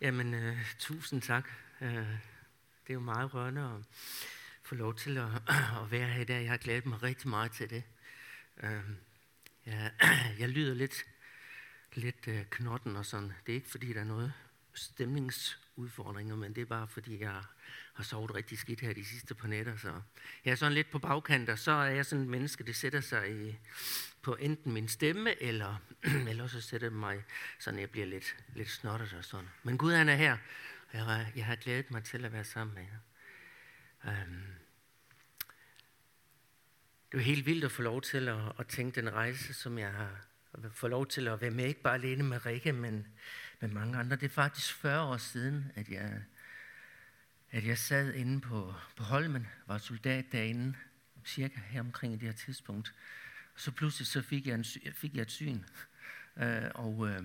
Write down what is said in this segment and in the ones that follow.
Jamen, øh, tusind tak. Øh, det er jo meget rørende at få lov til at, at være her i dag. Jeg har glædet mig rigtig meget til det. Øh, jeg, jeg lyder lidt, lidt øh, knotten og sådan. Det er ikke, fordi der er noget stemnings udfordringer, men det er bare, fordi jeg har sovet rigtig skidt her de sidste par nætter. Så jeg er sådan lidt på bagkant, og så er jeg sådan et menneske, det sætter sig i, på enten min stemme, eller, eller så sætter det mig, sådan jeg bliver lidt, lidt snottet og sådan. Men Gud han er her, og jeg, jeg har glædet mig til at være sammen med jer. Um, det er helt vildt at få lov til at, at tænke den rejse, som jeg har fået lov til at være med, ikke bare alene med Rikke, men med mange andre. Det er faktisk 40 år siden, at jeg, at jeg sad inde på, på Holmen, var soldat derinde, cirka her omkring i det her tidspunkt. Og så pludselig så fik jeg, en, fik jeg et syn. Øh, og øh,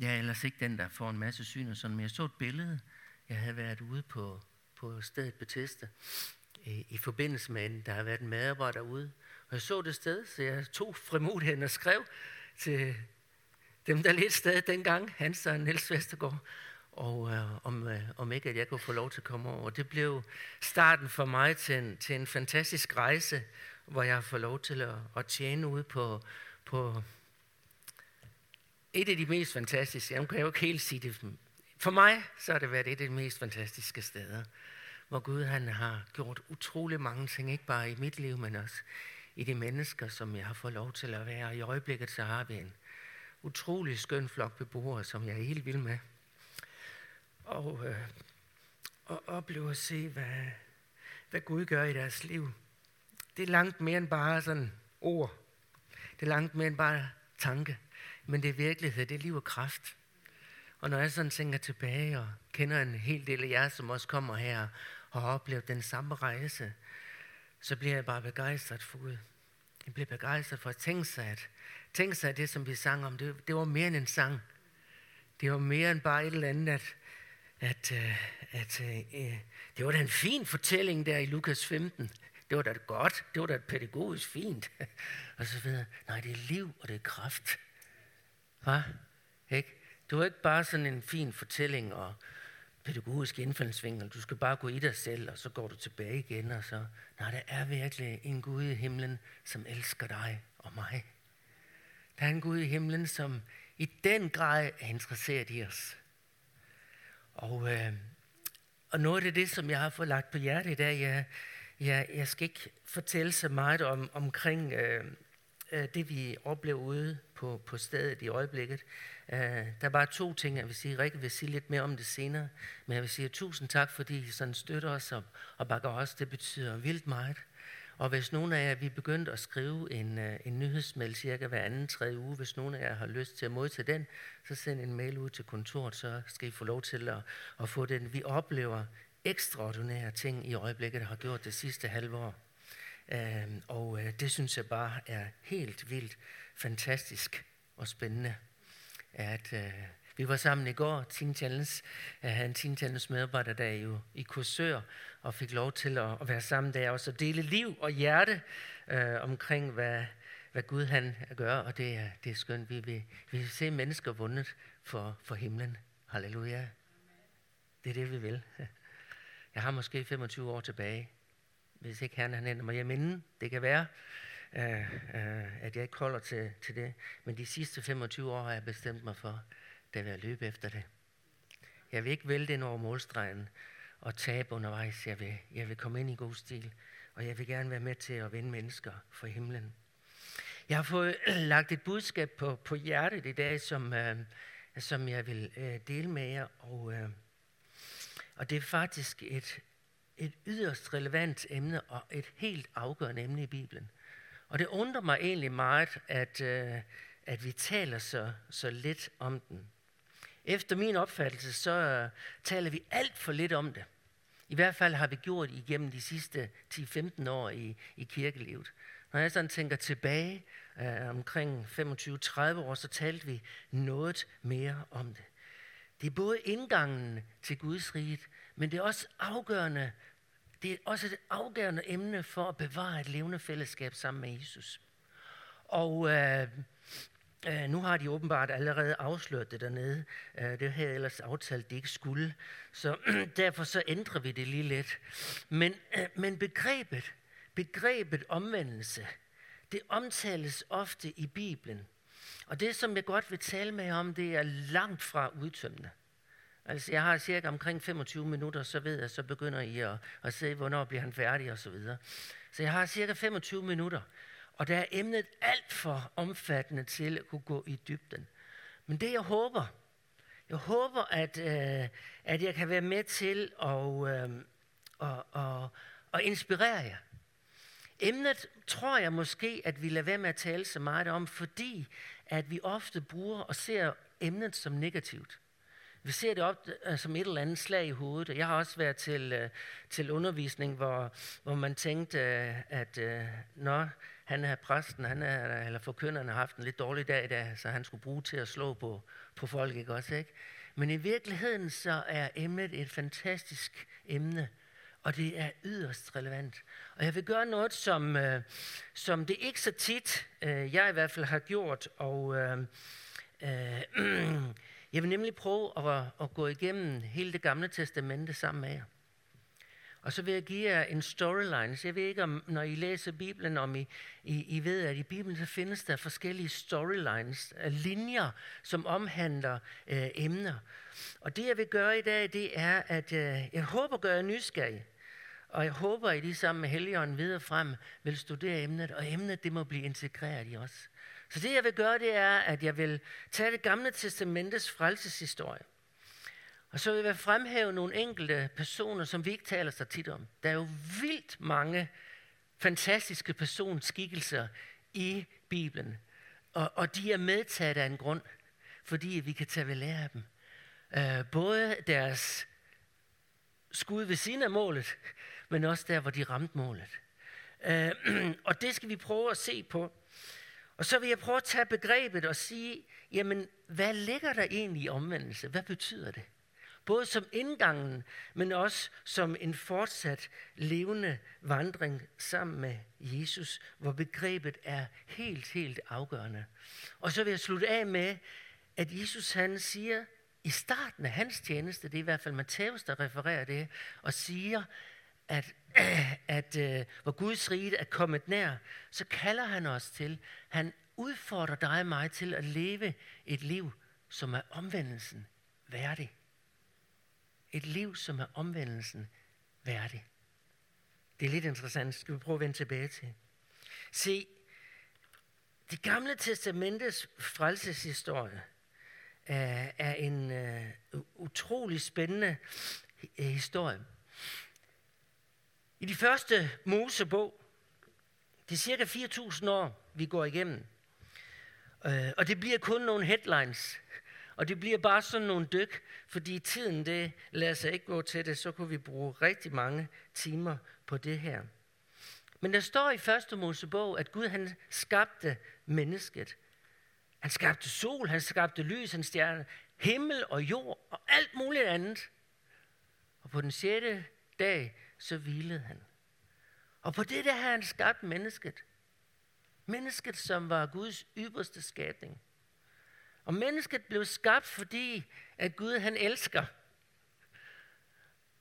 jeg er ellers ikke den, der får en masse syn og sådan, men jeg så et billede. Jeg havde været ude på, på stedet Bethesda i, i forbindelse med en, der har været en medarbejder ude. Og jeg så det sted, så jeg tog frimodigheden og skrev til dem, der lidt sted dengang, Hans og Niels Vestergaard, og øh, om, øh, om ikke, at jeg kunne få lov til at komme over. Det blev starten for mig til en, til en fantastisk rejse, hvor jeg får lov til at, at tjene ude på, på et af de mest fantastiske, jeg kan jo ikke helt sige det, for mig så har det været et af de mest fantastiske steder, hvor Gud han har gjort utrolig mange ting, ikke bare i mit liv, men også i de mennesker, som jeg har fået lov til at være. I øjeblikket så har vi en utrolig skøn flok beboere, som jeg er helt vild med. Og, øh, og opleve at se, hvad, hvad Gud gør i deres liv. Det er langt mere end bare sådan ord. Det er langt mere end bare tanke. Men det er virkelighed, det er liv og kraft. Og når jeg sådan tænker tilbage og kender en hel del af jer, som også kommer her og har oplevet den samme rejse, så bliver jeg bare begejstret for Gud. Jeg bliver begejstret for at tænke sig, at, Tænk sig, det, som vi sang om, det, det var mere end en sang. Det var mere end bare et eller andet, at, at, øh, at, at øh, det var da en fin fortælling der i Lukas 15. Det var da godt, det var da pædagogisk fint, og så videre. Nej, det er liv, og det er kraft. Hva? Ikke? Det var ikke bare sådan en fin fortælling og pædagogisk indfaldsvinkel. Du skal bare gå i dig selv, og så går du tilbage igen. Og så. Nej, der er virkelig en Gud i himlen, som elsker dig og mig. Der er en Gud i himlen, som i den grad er interesseret i os. Og, øh, og noget af det, som jeg har fået lagt på hjertet i dag, jeg, jeg, jeg skal ikke fortælle så meget om, omkring øh, øh, det, vi oplever ude på, på stedet i øjeblikket. Øh, der er bare to ting, jeg vil sige. Rikke vil sige lidt mere om det senere. Men jeg vil sige tusind tak, fordi I sådan støtter os og, og bakker os. Det betyder vildt meget. Og hvis nogen af jer, vi begyndt at skrive en, øh, en nyhedsmail cirka hver anden, tredje uge, hvis nogen af jer har lyst til at modtage den, så send en mail ud til kontoret, så skal I få lov til at, at få den. Vi oplever ekstraordinære ting i øjeblikket, der har gjort det sidste halve år. Uh, og øh, det synes jeg bare er helt vildt fantastisk og spændende at øh, vi var sammen i går, Teen Challenge. Jeg havde en Teen Challenge medarbejder der jo i Korsør, og fik lov til at, at være sammen der og så dele liv og hjerte øh, omkring, hvad, hvad Gud han gør, og det er, det er skønt. Vi vil, vi vil se mennesker vundet for, for himlen. Halleluja. Det er det, vi vil. Jeg har måske 25 år tilbage, hvis ikke han, han ender mig hjem inden. Det kan være øh, øh, at jeg ikke holder til, til det. Men de sidste 25 år har jeg bestemt mig for, at jeg løbe efter det. Jeg vil ikke vælte ind over målstregen og tabe undervejs. Jeg vil, jeg vil komme ind i god stil, og jeg vil gerne være med til at vinde mennesker for himlen. Jeg har fået lagt et budskab på, på hjertet i dag, som, øh, som jeg vil øh, dele med jer. Og, øh, og det er faktisk et, et yderst relevant emne og et helt afgørende emne i Bibelen. Og det undrer mig egentlig meget, at, øh, at vi taler så, så lidt om den. Efter min opfattelse, så øh, taler vi alt for lidt om det. I hvert fald har vi gjort igennem de sidste 10-15 år i, i kirkelivet. Når jeg sådan tænker tilbage øh, omkring 25-30 år, så talte vi noget mere om det. Det er både indgangen til Guds rige, men det er også afgørende det er også et afgørende emne for at bevare et levende fællesskab sammen med Jesus. Og, øh, Uh, nu har de åbenbart allerede afsløret det dernede. Uh, det havde jeg ellers aftalt, det ikke skulle. Så derfor så ændrer vi det lige lidt. Men, uh, men begrebet, begrebet omvendelse, det omtales ofte i Bibelen. Og det, som jeg godt vil tale med om, det er langt fra udtømmende. Altså, jeg har cirka omkring 25 minutter, så ved jeg, så begynder I at, at se, hvornår bliver han færdig og så videre. Så jeg har cirka 25 minutter, og der er emnet alt for omfattende til at kunne gå i dybden. Men det, jeg håber, jeg håber, at, øh, at jeg kan være med til at, øh, og, og, og inspirere jer. Emnet tror jeg måske, at vi lader være med at tale så meget om, fordi at vi ofte bruger og ser emnet som negativt. Vi ser det op øh, som et eller andet slag i hovedet. Jeg har også været til, øh, til undervisning, hvor, hvor man tænkte, uh, at uh, når han er præsten, han er, eller forkynderen har haft en lidt dårlig dag, i dag, så han skulle bruge til at slå på, på folk, ikke også? Ikke? Men i virkeligheden så er emnet et fantastisk emne, og det er yderst relevant. Og jeg vil gøre noget, som, øh, som det ikke så tit, øh, jeg i hvert fald har gjort, og øh, øh, Jeg vil nemlig prøve at, at gå igennem hele det gamle testamente sammen med jer. Og så vil jeg give jer en storyline. Så jeg ved ikke, om når I læser Bibelen, om I, I, I ved, at i Bibelen så findes der forskellige storylines, øh, linjer, som omhandler øh, emner. Og det jeg vil gøre i dag, det er, at øh, jeg håber at gøre jer. Og jeg håber, at I sammen med Helligånden videre frem vil studere emnet, og emnet det må blive integreret i os. Så det jeg vil gøre, det er, at jeg vil tage det gamle testamentets frelseshistorie. Og så vil jeg fremhæve nogle enkelte personer, som vi ikke taler så tit om. Der er jo vildt mange fantastiske personskikkelser i Bibelen. Og, og de er medtaget af en grund, fordi vi kan tage ved lære af dem. Uh, både deres skud ved siden af målet, men også der, hvor de ramte målet. Uh, og det skal vi prøve at se på. Og så vil jeg prøve at tage begrebet og sige, jamen, hvad ligger der egentlig i omvendelse? Hvad betyder det? Både som indgangen, men også som en fortsat levende vandring sammen med Jesus, hvor begrebet er helt, helt afgørende. Og så vil jeg slutte af med, at Jesus han siger, i starten af hans tjeneste, det er i hvert fald Matthæus, der refererer det, og siger, at, at at hvor Guds rige er kommet nær, så kalder han os til, han udfordrer dig og mig til at leve et liv, som er omvendelsen værdig. Et liv, som er omvendelsen værdig. Det er lidt interessant, skal vi prøve at vende tilbage til. Se, det gamle testamentets frelseshistorie er, er en øh, utrolig spændende øh, historie. I de første Mosebog, det er cirka 4.000 år, vi går igennem. Øh, og det bliver kun nogle headlines. Og det bliver bare sådan nogle dyk, fordi tiden det lader sig ikke gå til det, så kunne vi bruge rigtig mange timer på det her. Men der står i første Mosebog, at Gud han skabte mennesket. Han skabte sol, han skabte lys, han stjerne, himmel og jord og alt muligt andet. Og på den sjette dag, så hvilede han. Og på det der har han skabt mennesket. Mennesket, som var Guds ypperste skabning. Og mennesket blev skabt, fordi at Gud han elsker.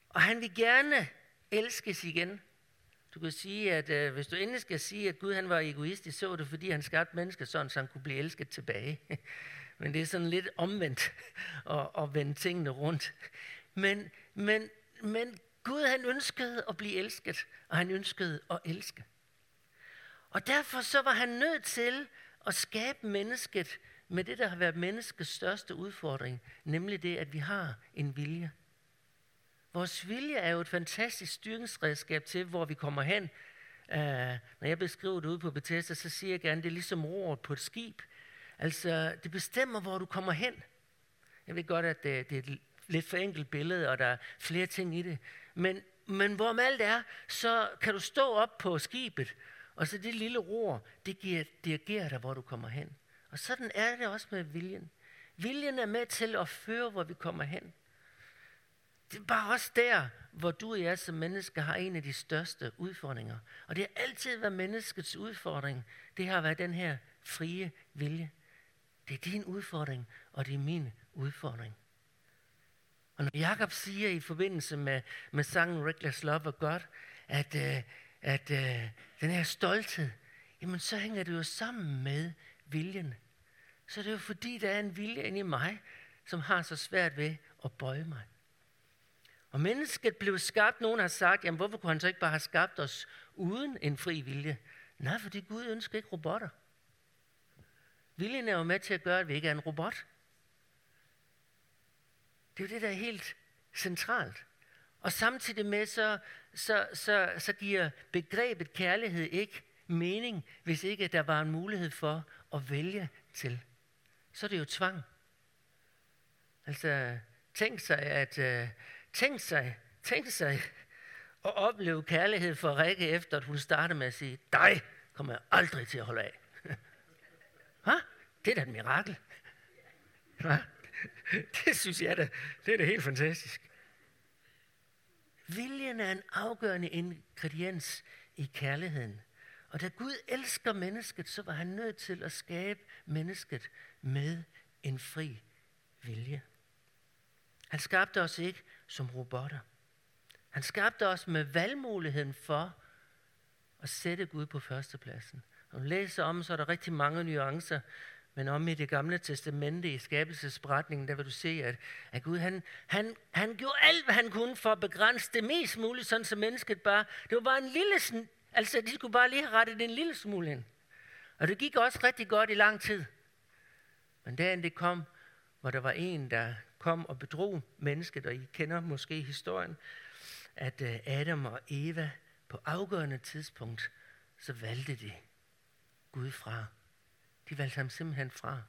Og han vil gerne elskes igen. Du kan sige, at øh, hvis du endelig skal sige, at Gud han var egoistisk, så var det fordi, han skabte mennesket sådan, så han kunne blive elsket tilbage. Men det er sådan lidt omvendt at, at vende tingene rundt. Men, men, men Gud han ønskede at blive elsket, og han ønskede at elske. Og derfor så var han nødt til at skabe mennesket med det, der har været menneskets største udfordring, nemlig det, at vi har en vilje. Vores vilje er jo et fantastisk styringsredskab til, hvor vi kommer hen. Uh, når jeg beskriver det ude på Bethesda, så siger jeg gerne, det er ligesom roret på et skib. Altså, det bestemmer, hvor du kommer hen. Jeg ved godt, at det, det er et lidt for enkelt billede, og der er flere ting i det. Men, men hvorom alt er, så kan du stå op på skibet, og så det lille ror, det giver, dirigerer dig, hvor du kommer hen. Og sådan er det også med viljen. Viljen er med til at føre, hvor vi kommer hen. Det er bare også der, hvor du og jeg som menneske har en af de største udfordringer. Og det har altid været menneskets udfordring. Det har været den her frie vilje. Det er din udfordring, og det er min udfordring. Og når Jakob siger i forbindelse med, med sangen Reckless Love og God, at, uh, at øh, den her stolthed, jamen så hænger det jo sammen med viljen. Så det er jo fordi, der er en vilje inde i mig, som har så svært ved at bøje mig. Og mennesket blev skabt, nogen har sagt, jamen hvorfor kunne han så ikke bare have skabt os uden en fri vilje? Nej, fordi Gud ønsker ikke robotter. Viljen er jo med til at gøre, at vi ikke er en robot. Det er jo det, der er helt centralt. Og samtidig med, så, så, så, så giver begrebet kærlighed ikke mening, hvis ikke der var en mulighed for at vælge til. Så er det jo tvang. Altså, tænk sig, at, øh, tænk sig, tænk sig at opleve kærlighed for Rikke, efter at hun startede med at sige, dig kommer jeg aldrig til at holde af. Hå? Det er da et mirakel. Hva? Det synes jeg da, det er da helt fantastisk. Viljen er en afgørende ingrediens i kærligheden. Og da Gud elsker mennesket, så var han nødt til at skabe mennesket med en fri vilje. Han skabte os ikke som robotter. Han skabte os med valgmuligheden for at sætte Gud på førstepladsen. Når man læser om, så er der rigtig mange nuancer, men om i det gamle testamente, i skabelsesberetningen, der vil du se, at, at Gud, han, han, han gjorde alt, hvad han kunne for at begrænse det mest muligt, sådan som mennesket bare, det var bare en lille, altså de skulle bare lige have rettet en lille smule ind. Og det gik også rigtig godt i lang tid. Men dagen det kom, hvor der var en, der kom og bedrog mennesket, og I kender måske historien, at øh, Adam og Eva på afgørende tidspunkt, så valgte de Gud fra. De valgte ham simpelthen fra.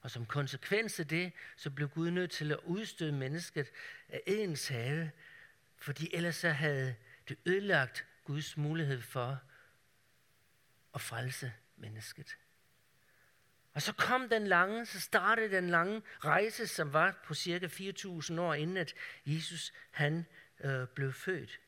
Og som konsekvens af det, så blev Gud nødt til at udstøde mennesket af ens have, fordi ellers så havde det ødelagt Guds mulighed for at frelse mennesket. Og så kom den lange, så startede den lange rejse, som var på cirka 4.000 år inden at Jesus han øh, blev født.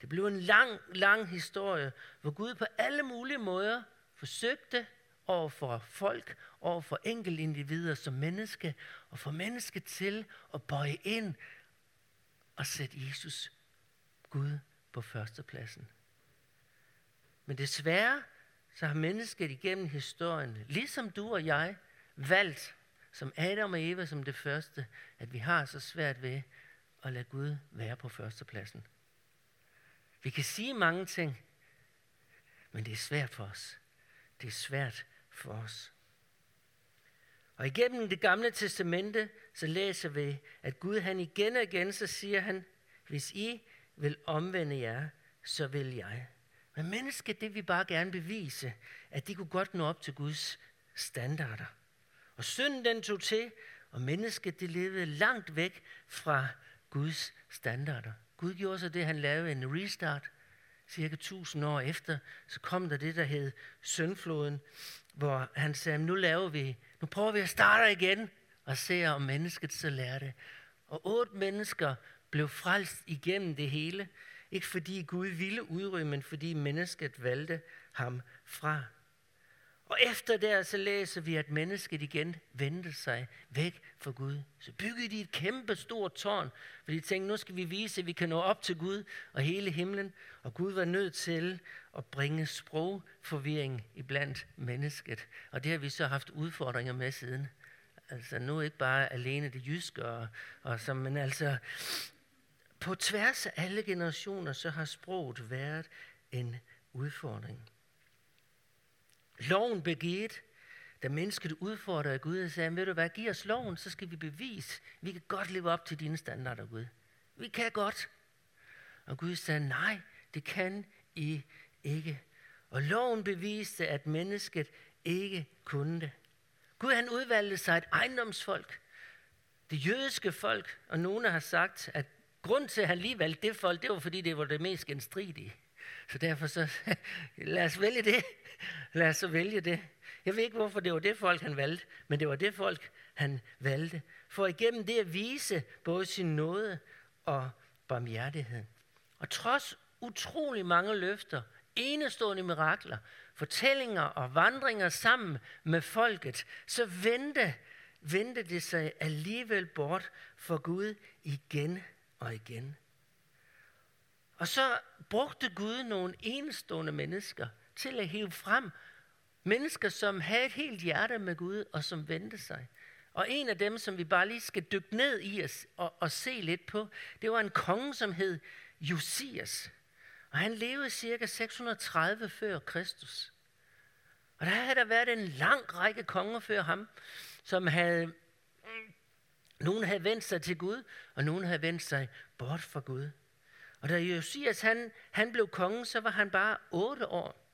Det blev en lang, lang historie, hvor Gud på alle mulige måder forsøgte over for folk, over for enkeltindivider som menneske, og få mennesket til at bøje ind og sætte Jesus, Gud, på førstepladsen. Men desværre så har mennesket igennem historien, ligesom du og jeg, valgt, som Adam og Eva som det første, at vi har så svært ved at lade Gud være på førstepladsen. Vi kan sige mange ting, men det er svært for os. Det er svært for os. Og igennem det gamle testamente, så læser vi, at Gud han igen og igen, så siger han, hvis I vil omvende jer, så vil jeg. Men mennesket, det vil bare gerne bevise, at de kunne godt nå op til Guds standarder. Og synden den tog til, og mennesket det levede langt væk fra Guds standarder. Gud gjorde så det, han lavede en restart. Cirka 1000 år efter, så kom der det, der hed syndfloden, hvor han sagde, nu laver vi, nu prøver vi at starte igen, og se om mennesket så lærer det. Og otte mennesker blev frelst igennem det hele. Ikke fordi Gud ville udrydde, men fordi mennesket valgte ham fra. Og efter det, så læser vi, at mennesket igen vendte sig væk fra Gud. Så byggede de et kæmpe stort tårn, for de tænkte, nu skal vi vise, at vi kan nå op til Gud og hele himlen. Og Gud var nødt til at bringe sprogforvirring iblandt mennesket. Og det har vi så haft udfordringer med siden. Altså nu ikke bare alene det jyske, og, og så, men altså på tværs af alle generationer, så har sproget været en udfordring. Loven begivet, da mennesket udfordrede Gud og sagde, ved du hvad, giv os loven, så skal vi bevise, vi kan godt leve op til dine standarder, Gud. Vi kan godt. Og Gud sagde, nej, det kan I ikke. Og loven beviste, at mennesket ikke kunne det. Gud han udvalgte sig et ejendomsfolk, det jødiske folk, og nogle har sagt, at grund til, at han lige valgte det folk, det var fordi, det var det mest genstridige. Så derfor så, lad os vælge det. Lad os så vælge det. Jeg ved ikke, hvorfor det var det folk, han valgte, men det var det folk, han valgte. For igennem det at vise både sin nåde og barmhjertighed. Og trods utrolig mange løfter enestående mirakler, fortællinger og vandringer sammen med folket, så vendte, vendte det sig alligevel bort for Gud igen og igen. Og så brugte Gud nogle enestående mennesker til at hive frem. Mennesker, som havde et helt hjerte med Gud, og som vendte sig. Og en af dem, som vi bare lige skal dykke ned i os og, og se lidt på, det var en konge, som hed Josias. Og han levede cirka 630 før Kristus. Og der havde der været en lang række konger før ham, som havde, nogen havde vendt sig til Gud, og nogen havde vendt sig bort fra Gud. Og da Josias han, han blev konge, så var han bare otte år.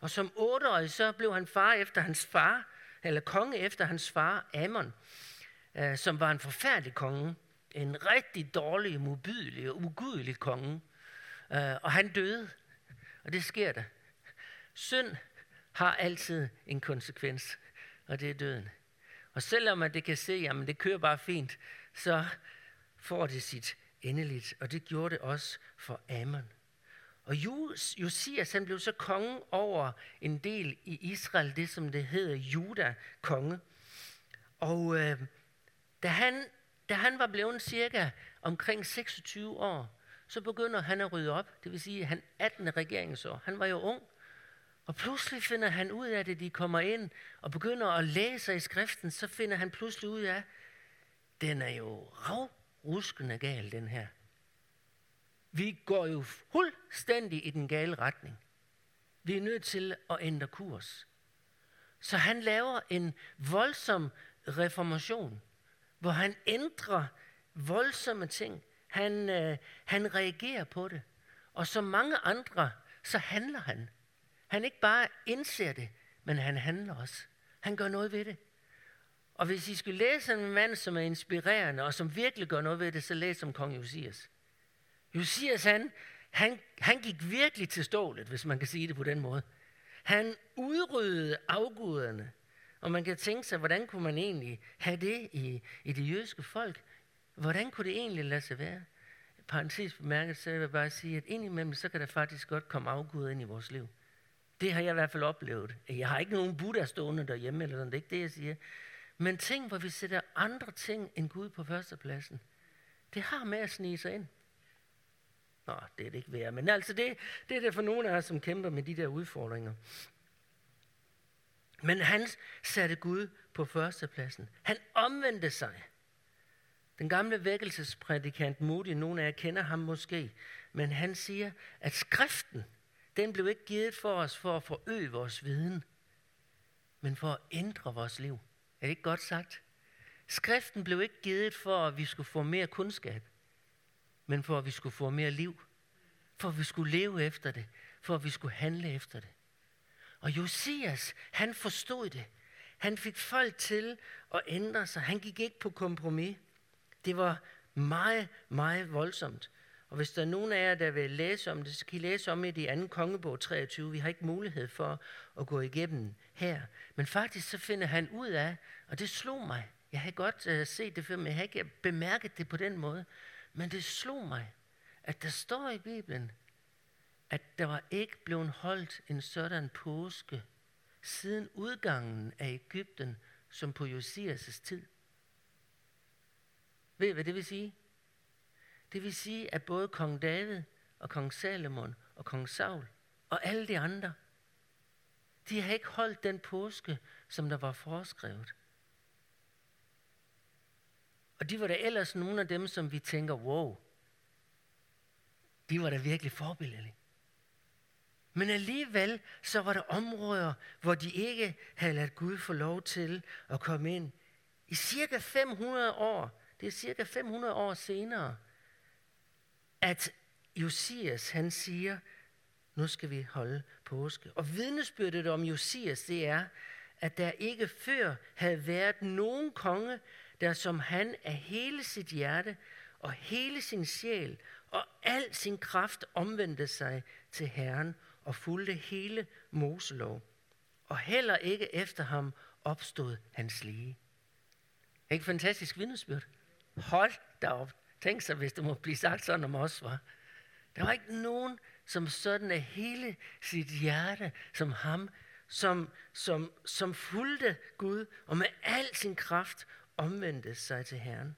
Og som otteårig, så blev han far efter hans far, eller konge efter hans far, Amon, øh, som var en forfærdelig konge. En rigtig dårlig, modbydelig og ugudelig konge. Øh, og han døde. Og det sker der. Synd har altid en konsekvens, og det er døden. Og selvom man det kan se, at det kører bare fint, så får det sit endeligt. Og det gjorde det også for Amon. Og Josias han blev så konge over en del i Israel, det som det hedder Juda konge. Og øh, da, han, da han var blevet cirka omkring 26 år, så begynder han at rydde op. Det vil sige, at han 18. regeringsår. Han var jo ung. Og pludselig finder han ud af det, de kommer ind og begynder at læse i skriften, så finder han pludselig ud af, den er jo ravruskende gal, den her. Vi går jo fuldstændig i den gale retning. Vi er nødt til at ændre kurs. Så han laver en voldsom reformation, hvor han ændrer voldsomme ting. Han, øh, han reagerer på det. Og som mange andre, så handler han. Han ikke bare indser det, men han handler også. Han gør noget ved det. Og hvis I skulle læse en mand, som er inspirerende, og som virkelig gør noget ved det, så læs om kong Josias. Josias, han, han, han gik virkelig til stålet, hvis man kan sige det på den måde. Han udryddede afguderne. Og man kan tænke sig, hvordan kunne man egentlig have det i, i det jødiske folk? Hvordan kunne det egentlig lade sig være? Parenthes bemærket, så jeg vil bare sige, at indimellem, så kan der faktisk godt komme afguder ind i vores liv. Det har jeg i hvert fald oplevet. Jeg har ikke nogen Buddha stående derhjemme, eller sådan, det er ikke det, jeg siger. Men ting, hvor vi sætter andre ting end Gud på førstepladsen, det har med at snige sig ind. Nå, det er det ikke værd. Men altså, det, det er det for nogle af os, som kæmper med de der udfordringer. Men han satte Gud på førstepladsen. Han omvendte sig. Den gamle vækkelsesprædikant Moody, nogle af jer kender ham måske, men han siger, at skriften, den blev ikke givet for os for at forøge vores viden, men for at ændre vores liv. Er det ikke godt sagt? Skriften blev ikke givet for, at vi skulle få mere kundskab men for at vi skulle få mere liv. For at vi skulle leve efter det. For at vi skulle handle efter det. Og Josias, han forstod det. Han fik folk til at ændre sig. Han gik ikke på kompromis. Det var meget, meget voldsomt. Og hvis der er nogen af jer, der vil læse om det, så kan I læse om det i 2. kongebog 23. Vi har ikke mulighed for at gå igennem her. Men faktisk så finder han ud af, og det slog mig. Jeg har godt uh, set det før, men jeg har ikke bemærket det på den måde. Men det slog mig, at der står i Bibelen, at der var ikke blevet holdt en sådan påske siden udgangen af Ægypten, som på Josias' tid. Ved I, hvad det vil sige? Det vil sige, at både kong David og kong Salomon og kong Saul og alle de andre, de har ikke holdt den påske, som der var foreskrevet. Og de var da ellers nogle af dem, som vi tænker, wow, de var da virkelig forbilledelige. Men alligevel så var der områder, hvor de ikke havde ladt Gud få lov til at komme ind. I cirka 500 år, det er cirka 500 år senere, at Josias han siger, nu skal vi holde påske. Og vidnesbyrdet om Josias, det er, at der ikke før havde været nogen konge, der som han af hele sit hjerte og hele sin sjæl og al sin kraft omvendte sig til Herren og fulgte hele Moselov. Og heller ikke efter ham opstod hans lige. Ikke fantastisk vidnesbyrd? Hold da op. Tænk sig, hvis det må blive sagt sådan om os, var. Der var ikke nogen, som sådan af hele sit hjerte, som ham, som, som, som fulgte Gud og med al sin kraft omvendte sig til Herren.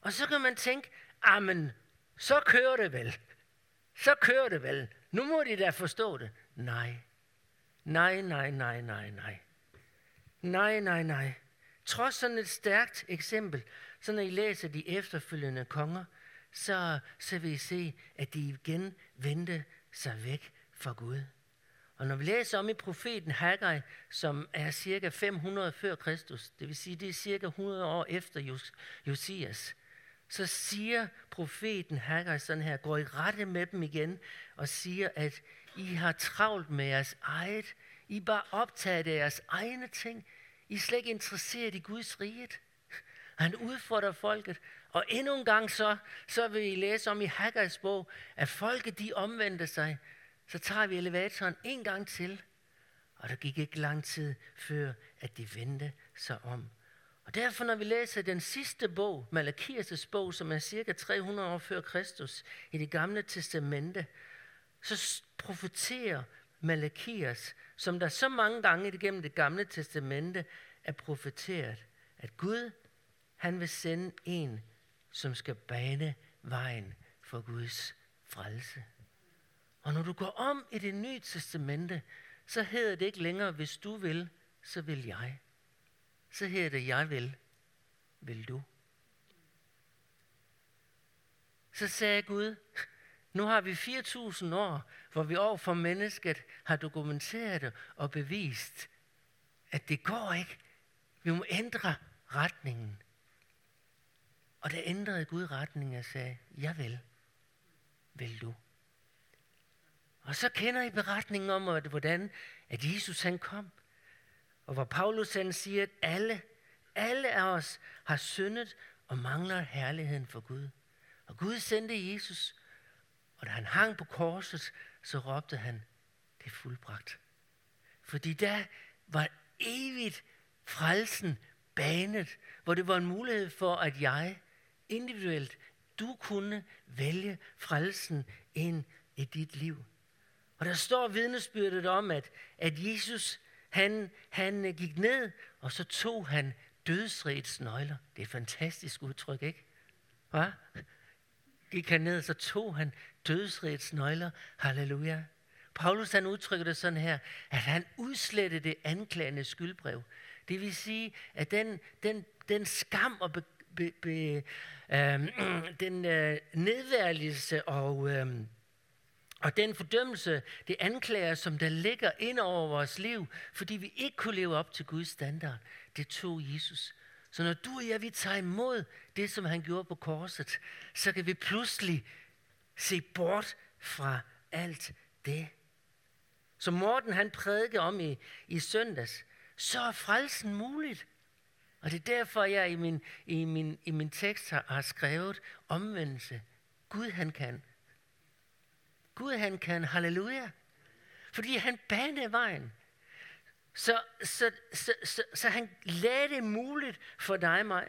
Og så kan man tænke, amen, så kører det vel. Så kører det vel. Nu må de da forstå det. Nej. Nej, nej, nej, nej, nej. Nej, nej, nej. Trods sådan et stærkt eksempel, så når I læser de efterfølgende konger, så, så vil I se, at de igen vendte sig væk fra Gud. Og når vi læser om i profeten Haggai, som er cirka 500 før Kristus, det vil sige, det er cirka 100 år efter Josias, så siger profeten Haggai sådan her, går i rette med dem igen og siger, at I har travlt med jeres eget, I er bare optaget af jeres egne ting, I er slet ikke interesseret i Guds riget. Han udfordrer folket, og endnu en gang så, så vil I læse om i Haggais bog, at folket de omvendte sig. Så tager vi elevatoren en gang til, og der gik ikke lang tid før, at de vendte sig om. Og derfor, når vi læser den sidste bog, Malakias' bog, som er cirka 300 år før Kristus, i det gamle testamente, så profeterer Malakias, som der så mange gange igennem det gamle testamente er profeteret, at Gud, han vil sende en, som skal bane vejen for Guds frelse. Og når du går om i det nye testamente, så hedder det ikke længere, hvis du vil, så vil jeg. Så hedder det, jeg vil, vil du. Så sagde Gud, nu har vi 4.000 år, hvor vi over for mennesket har dokumenteret det og bevist, at det går ikke. Vi må ændre retningen. Og der ændrede Gud retning og sagde, jeg vil. Vil du? Og så kender I beretningen om, at, hvordan at Jesus han kom. Og hvor Paulus han siger, at alle, alle af os har syndet og mangler herligheden for Gud. Og Gud sendte Jesus, og da han hang på korset, så råbte han, det er fuldbragt. Fordi der var evigt frelsen banet, hvor det var en mulighed for, at jeg individuelt, du kunne vælge frelsen ind i dit liv. Og der står vidnesbyrdet om, at, at Jesus, han, han gik ned, og så tog han dødsrigets nøgler. Det er et fantastisk udtryk, ikke? Hva? Gik han ned, så tog han dødsrigets nøgler. Halleluja. Paulus han udtrykker det sådan her, at han udslettede det anklagende skyldbrev. Det vil sige, at den, den, den skam og be, be, øh, den øh, nedværligelse og, øh, og den fordømmelse, det anklager, som der ligger ind over vores liv, fordi vi ikke kunne leve op til Guds standard, det tog Jesus. Så når du og jeg, vi tager imod det, som han gjorde på korset, så kan vi pludselig se bort fra alt det. Som Morten han prædikede om i, i søndags, så er frelsen muligt. Og det er derfor, jeg i min, i min, i min tekst har, har skrevet omvendelse. Gud han kan. Gud han kan. Halleluja. Fordi han banede vejen. Så, så, så, så, så han lagde det muligt for dig og mig.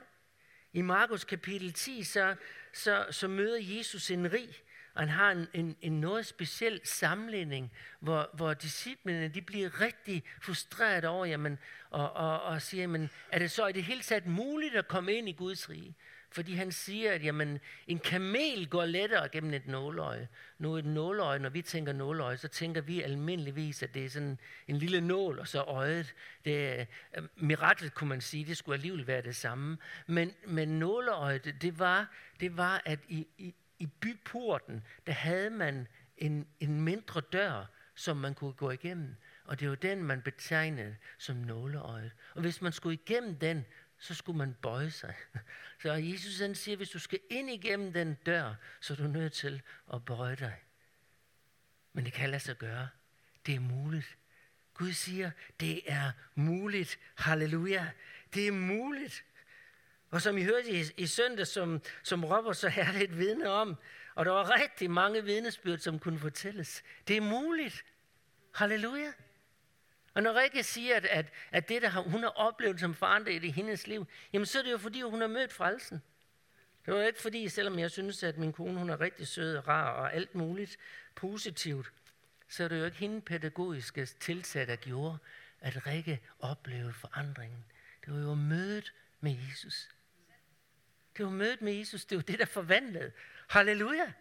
I Markus kapitel 10, så, så, så møder Jesus en rig, og han har en, en, en noget speciel sammenligning, hvor, hvor disciplene de bliver rigtig frustreret over, jamen, og, og, og siger, jamen, er det så i det hele taget muligt at komme ind i Guds rige? Fordi han siger, at jamen, en kamel går lettere gennem et nåløje. Nu et nåløje, når vi tænker nåløje, så tænker vi almindeligvis, at det er sådan en lille nål, og så øjet. Det er, uh, miraklet, kunne man sige, det skulle alligevel være det samme. Men, men nåløjet, det, var, det var, at i, i, i byporten, der havde man en, en mindre dør, som man kunne gå igennem. Og det var den, man betegnede som nåleøjet. Og hvis man skulle igennem den, så skulle man bøje sig. Så Jesus han siger, hvis du skal ind igennem den dør, så er du nødt til at bøje dig. Men det kan lade sig gøre. Det er muligt. Gud siger, det er muligt. Halleluja. Det er muligt. Og som I hørte i, i søndag, som, som Robert så herligt vidne om, og der var rigtig mange vidnesbyrd, som kunne fortælles. Det er muligt. Halleluja. Og når Rikke siger, at, at, at det, der hun har oplevet som forandret i hendes liv, jamen så er det jo fordi, hun har mødt frelsen. Det var ikke fordi, selvom jeg synes, at min kone hun er rigtig sød og rar og alt muligt positivt, så er det jo ikke hende pædagogiske tilsat, der gjorde, at Rikke oplevede forandringen. Det var jo mødet med Jesus. Det var mødet med Jesus, det var det, der forvandlede. Halleluja!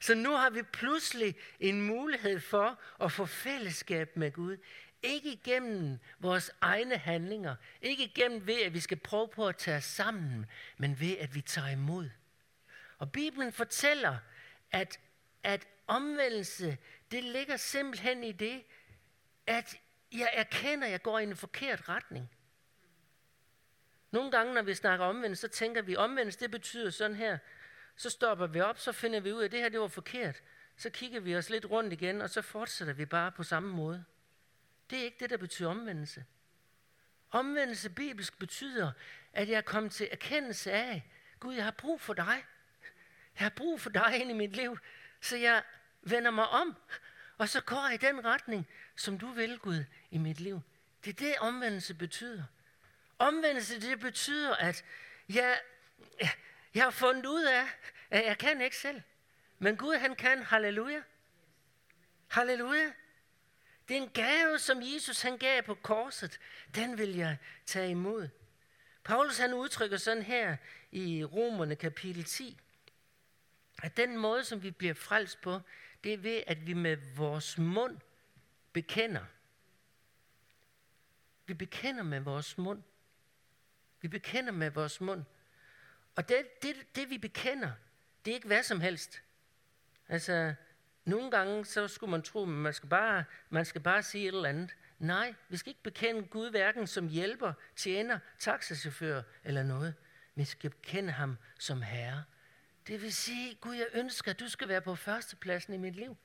Så nu har vi pludselig en mulighed for at få fællesskab med Gud. Ikke igennem vores egne handlinger. Ikke igennem ved, at vi skal prøve på at tage os sammen, men ved, at vi tager imod. Og Bibelen fortæller, at, at omvendelse, det ligger simpelthen i det, at jeg erkender, at jeg går i en forkert retning. Nogle gange, når vi snakker omvendelse, så tænker vi, omvendelse, det betyder sådan her. Så stopper vi op, så finder vi ud af, at det her det var forkert. Så kigger vi os lidt rundt igen, og så fortsætter vi bare på samme måde. Det er ikke det, der betyder omvendelse. Omvendelse bibelsk betyder, at jeg er kommet til erkendelse af, Gud, jeg har brug for dig. Jeg har brug for dig ind i mit liv, så jeg vender mig om, og så går jeg i den retning, som du vil, Gud, i mit liv. Det er det, omvendelse betyder. Omvendelse, det betyder, at jeg, jeg har fundet ud af, at jeg kan ikke selv. Men Gud, han kan. Halleluja. Halleluja. Det er en gave, som Jesus han gav på korset. Den vil jeg tage imod. Paulus han udtrykker sådan her i Romerne kapitel 10, at den måde, som vi bliver frelst på, det er ved, at vi med vores mund bekender. Vi bekender med vores mund. Vi bekender med vores mund. Og det, det, det vi bekender, det er ikke hvad som helst. Altså, nogle gange så skulle man tro, at man skal bare, man skal bare sige et eller andet. Nej, vi skal ikke bekende Gud hverken som hjælper, tjener, taxachauffør eller noget. Vi skal bekende ham som herre. Det vil sige, Gud, jeg ønsker, at du skal være på førstepladsen i mit liv.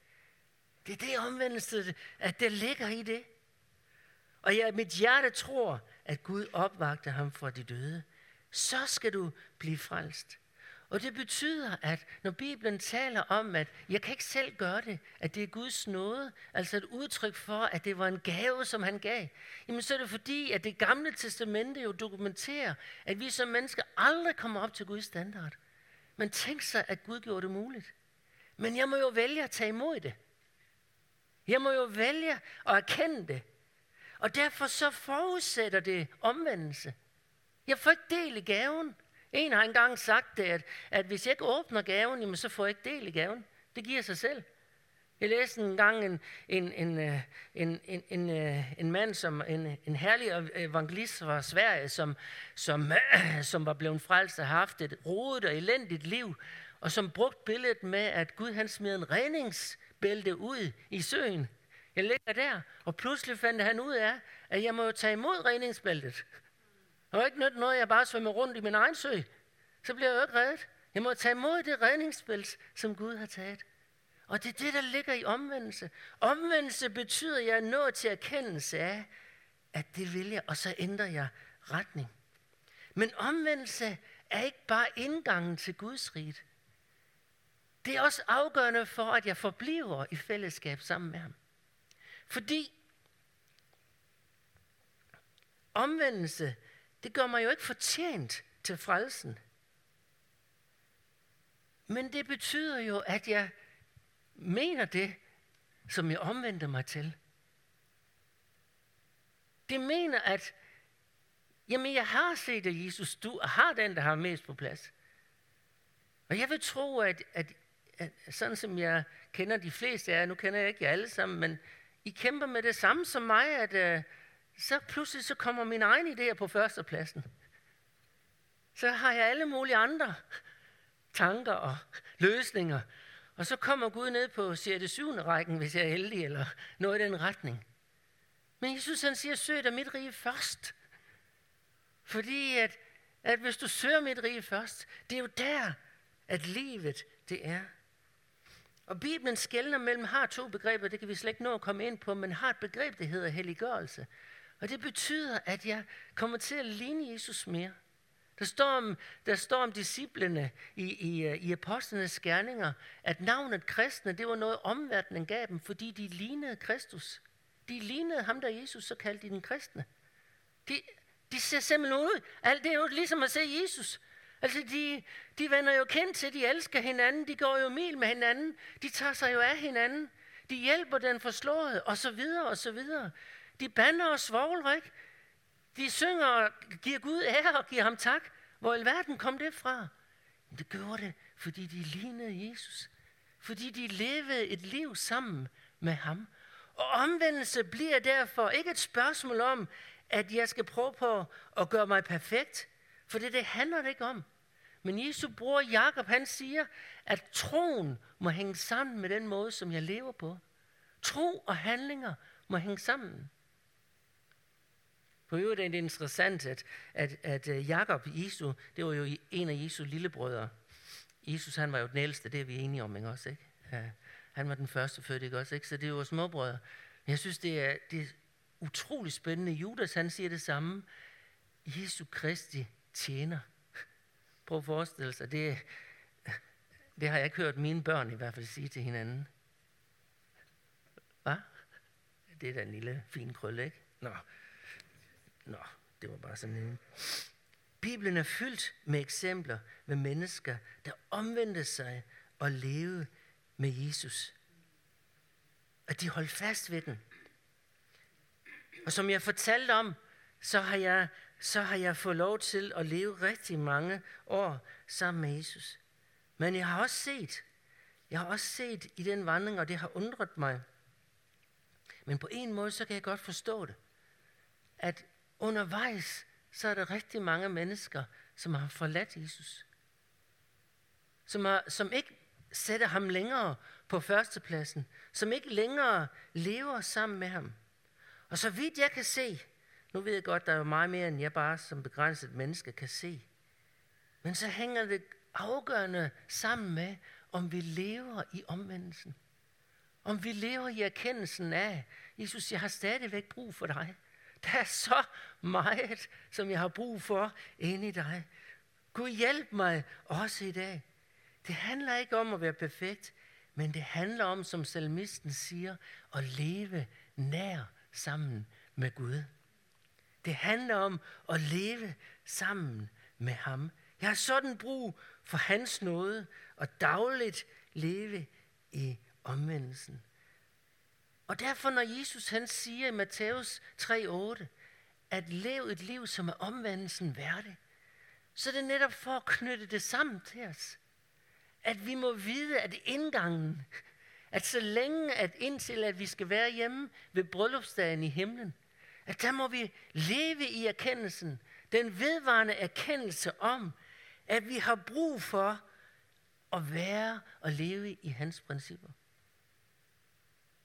Det er det omvendelse, at det ligger i det. Og jeg, mit hjerte tror, at Gud opvagte ham fra de døde. Så skal du blive frelst. Og det betyder, at når Bibelen taler om, at jeg kan ikke selv gøre det, at det er Guds nåde, altså et udtryk for, at det var en gave, som han gav, jamen så er det fordi, at det gamle testamente jo dokumenterer, at vi som mennesker aldrig kommer op til Guds standard. Men tænk sig, at Gud gjorde det muligt. Men jeg må jo vælge at tage imod det. Jeg må jo vælge at erkende det. Og derfor så forudsætter det omvendelse. Jeg får ikke del i gaven. En har engang sagt det, at, at hvis jeg ikke åbner gaven, jamen, så får jeg ikke del i gaven. Det giver sig selv. Jeg læste en gang en, en, en, øh, en, en, en, øh, en mand, som en, en herlig evangelist fra Sverige, som, som, som var blevet frelst og haft et rodet og elendigt liv, og som brugte billedet med, at Gud han smed en redningsbælte ud i søen. Jeg ligger der, og pludselig fandt han ud af, at jeg må jo tage imod redningsbæltet. Det var ikke noget, noget, jeg bare svømmer rundt i min egen sø. Så bliver jeg jo ikke reddet. Jeg må tage imod det redningsbælt, som Gud har taget. Og det er det, der ligger i omvendelse. Omvendelse betyder, at jeg er nået til erkendelse af, at det vil jeg, og så ændrer jeg retning. Men omvendelse er ikke bare indgangen til Guds rige. Det er også afgørende for, at jeg forbliver i fællesskab sammen med ham. Fordi omvendelse, det gør mig jo ikke fortjent til frelsen. Men det betyder jo, at jeg mener det, som jeg omvendte mig til. Det mener, at jamen, jeg har set, at Jesus, du har den, der har mest på plads. Og jeg vil tro, at, at, at sådan som jeg kender de fleste af jer, nu kender jeg ikke jer alle sammen, men i kæmper med det samme som mig, at øh, så pludselig så kommer min egen idéer på førstepladsen. Så har jeg alle mulige andre tanker og løsninger, og så kommer Gud ned på 6. 7. rækken, hvis jeg er heldig, eller noget i den retning. Men Jesus han siger, søg dig mit rige først. Fordi at, at hvis du søger mit rige først, det er jo der, at livet det er. Og Bibelen skældner mellem har to begreber, det kan vi slet ikke nå at komme ind på, men har et begreb, der hedder helliggørelse. Og det betyder, at jeg kommer til at ligne Jesus mere. Der står om, der står om disciplene i, i, i apostlenes gerninger, at navnet kristne, det var noget omverdenen gav dem, fordi de lignede Kristus. De lignede ham, der Jesus, så kaldte de den kristne. De, de ser simpelthen ud. Alt det er jo ligesom at se Jesus. Altså, de, de vender jo kendt til, de elsker hinanden, de går jo mil med hinanden, de tager sig jo af hinanden, de hjælper den forslåede, og så videre, og så videre. De bander og svogler, ikke? De synger og giver Gud ære og giver ham tak. Hvor i alverden kom det fra? Det gjorde det, fordi de lignede Jesus. Fordi de levede et liv sammen med ham. Og omvendelse bliver derfor ikke et spørgsmål om, at jeg skal prøve på at gøre mig perfekt. For det, det handler det ikke om. Men Jesu bror Jakob, han siger, at troen må hænge sammen med den måde, som jeg lever på. Tro og handlinger må hænge sammen. For øvrigt er det interessant, at, at, at øh, Jakob Jesu, det var jo en af Jesu lillebrødre. Jesus, han var jo den ældste, det er vi enige om, ikke også? Ikke? Ja, han var den første født, ikke også? Ikke? Så det er jo småbrødre. Men jeg synes, det er, det er utrolig spændende. Judas, han siger det samme. Jesu Kristi tjener. Prøv at forestille sig, det, det har jeg ikke hørt mine børn i hvert fald sige til hinanden. Hvad? Det er da en lille fin krølle, ikke? Nå, Nå, det var bare sådan en. Bibelen er fyldt med eksempler med mennesker, der omvendte sig og levede med Jesus. Og de holdt fast ved den. Og som jeg fortalte om, så har jeg, så har jeg fået lov til at leve rigtig mange år sammen med Jesus. Men jeg har også set, jeg har også set i den vandring, og det har undret mig. Men på en måde, så kan jeg godt forstå det. At undervejs, så er der rigtig mange mennesker, som har forladt Jesus. Som, har, som ikke sætter ham længere på førstepladsen. Som ikke længere lever sammen med ham. Og så vidt jeg kan se, nu ved jeg godt, der er jo meget mere, end jeg bare som begrænset menneske kan se. Men så hænger det afgørende sammen med, om vi lever i omvendelsen. Om vi lever i erkendelsen af, Jesus, jeg har stadigvæk brug for dig. Der er så meget, som jeg har brug for inde i dig. Gud hjælp mig også i dag. Det handler ikke om at være perfekt, men det handler om, som salmisten siger, at leve nær sammen med Gud. Det handler om at leve sammen med ham. Jeg har sådan brug for hans nåde og dagligt leve i omvendelsen. Og derfor, når Jesus han siger i Matthæus 3:8, at leve et liv, som er omvendelsen værdig, så er det netop for at knytte det sammen til os. At vi må vide, at indgangen, at så længe, at indtil at vi skal være hjemme ved bryllupsdagen i himlen, at der må vi leve i erkendelsen, den vedvarende erkendelse om, at vi har brug for at være og leve i hans principper.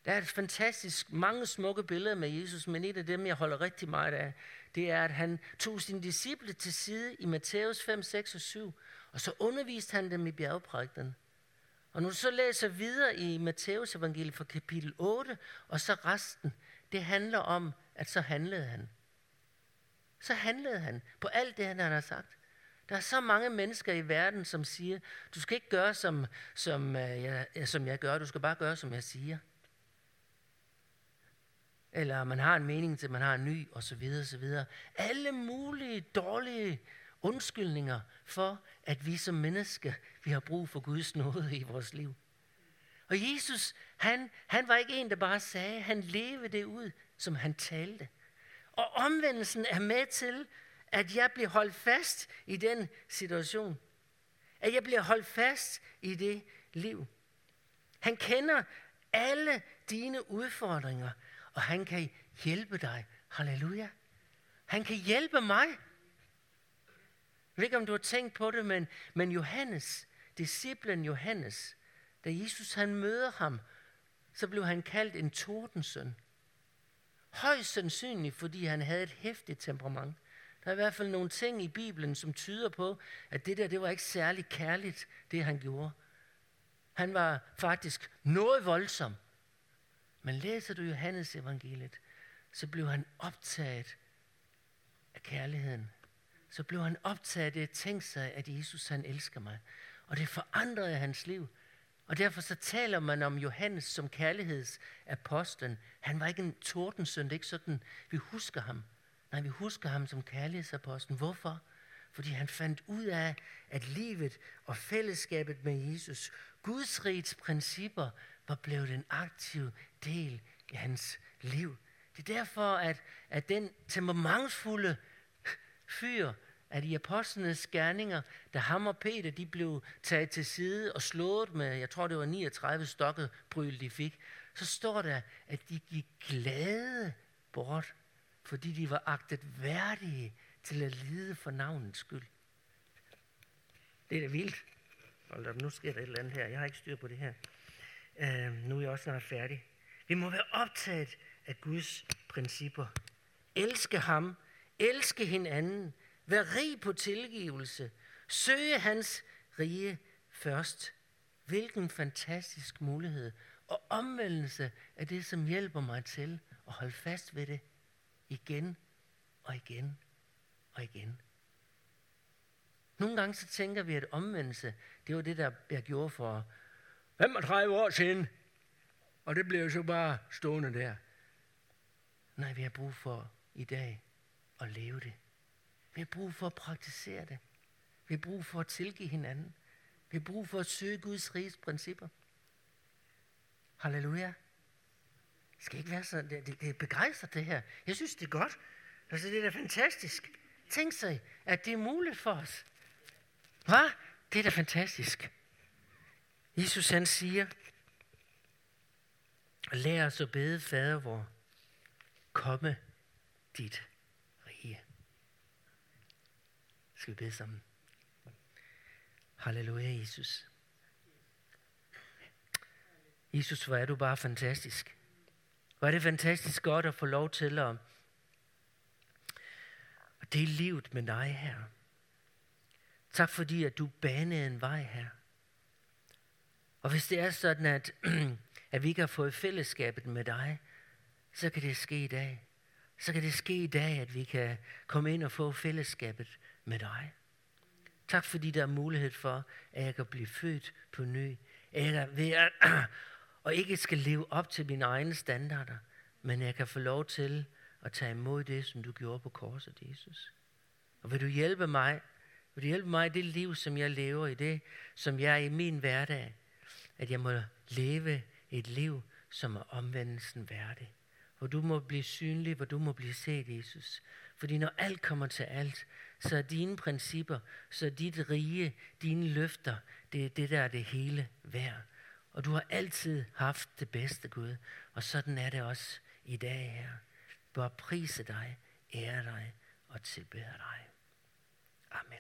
Der er et fantastisk mange smukke billeder med Jesus, men et af dem, jeg holder rigtig meget af, det er, at han tog sine disciple til side i Matthæus 5, 6 og 7, og så underviste han dem i bjergprægten. Og når du så læser videre i Matthæus evangeliet fra kapitel 8, og så resten, det handler om, at så handlede han. Så handlede han på alt det, han har sagt. Der er så mange mennesker i verden, som siger, du skal ikke gøre, som, som, øh, jeg, som jeg gør, du skal bare gøre, som jeg siger eller man har en mening til, man har en ny, og så videre, så videre. Alle mulige dårlige undskyldninger for, at vi som mennesker, vi har brug for Guds nåde i vores liv. Og Jesus, han, han var ikke en, der bare sagde, han levede det ud, som han talte. Og omvendelsen er med til, at jeg bliver holdt fast i den situation. At jeg bliver holdt fast i det liv. Han kender alle dine udfordringer og han kan hjælpe dig. Halleluja. Han kan hjælpe mig. Jeg ved ikke, om du har tænkt på det, men, men Johannes, disciplen Johannes, da Jesus han møder ham, så blev han kaldt en tordensøn. Højst sandsynligt, fordi han havde et hæftigt temperament. Der er i hvert fald nogle ting i Bibelen, som tyder på, at det der, det var ikke særlig kærligt, det han gjorde. Han var faktisk noget voldsom. Men læser du Johannes evangeliet, så blev han optaget af kærligheden. Så blev han optaget af det at tænke sig, at Jesus han elsker mig. Og det forandrede hans liv. Og derfor så taler man om Johannes som kærlighedsapostlen. Han var ikke en tordensøn, det er ikke sådan, vi husker ham. Nej, vi husker ham som kærlighedsapostlen. Hvorfor? fordi han fandt ud af, at livet og fællesskabet med Jesus, Guds rigets principper, var blevet en aktiv del i hans liv. Det er derfor, at, at den temperamentsfulde fyr, at i apostlenes skærninger, da ham og Peter de blev taget til side og slået med, jeg tror det var 39 stokket bryl, de fik, så står der, at de gik glade bort, fordi de var agtet værdige til at lide for navnets skyld. Det er da vildt. Hold op, nu sker der et eller andet her. Jeg har ikke styr på det her. Uh, nu er jeg også snart færdig. Vi må være optaget af Guds principper. Elske ham. Elske hinanden. Vær rig på tilgivelse. Søge hans rige først. Hvilken fantastisk mulighed. Og omvendelse er det, som hjælper mig til at holde fast ved det igen og igen og igen. Nogle gange så tænker vi, at omvendelse, det var det, der jeg gjorde for 35 år siden. Og det blev så bare stående der. Nej, vi har brug for i dag at leve det. Vi har brug for at praktisere det. Vi har brug for at tilgive hinanden. Vi har brug for at søge Guds riges principper. Halleluja. Det skal ikke være så, det, det, det begejstrer begejstret det her. Jeg synes, det er godt. Altså, det er da fantastisk. Tænk sig, at det er muligt for os. Hvad? Det er da fantastisk. Jesus han siger, lær os at bede, fader vor, komme dit rige. Skal vi bede sammen? Halleluja, Jesus. Jesus, hvor er du bare fantastisk. Hvor er det fantastisk godt at få lov til at, at dele livet med dig her. Tak fordi, at du banede en vej her. Og hvis det er sådan, at, at vi ikke har fået fællesskabet med dig, så kan det ske i dag. Så kan det ske i dag, at vi kan komme ind og få fællesskabet med dig. Tak fordi der er mulighed for, at jeg kan blive født på ny. Eller ved at, og ikke skal leve op til mine egne standarder, men jeg kan få lov til at tage imod det, som du gjorde på korset, Jesus. Og vil du hjælpe mig? Vil du hjælpe mig i det liv, som jeg lever i det, som jeg er i min hverdag? At jeg må leve et liv, som er omvendelsen værdig. Hvor du må blive synlig, hvor du må blive set, Jesus. Fordi når alt kommer til alt, så er dine principper, så er dit rige, dine løfter, det er det, der er det hele værd. Og du har altid haft det bedste, Gud. Og sådan er det også i dag her. Bør prise dig, ære dig og tilbede dig. Amen.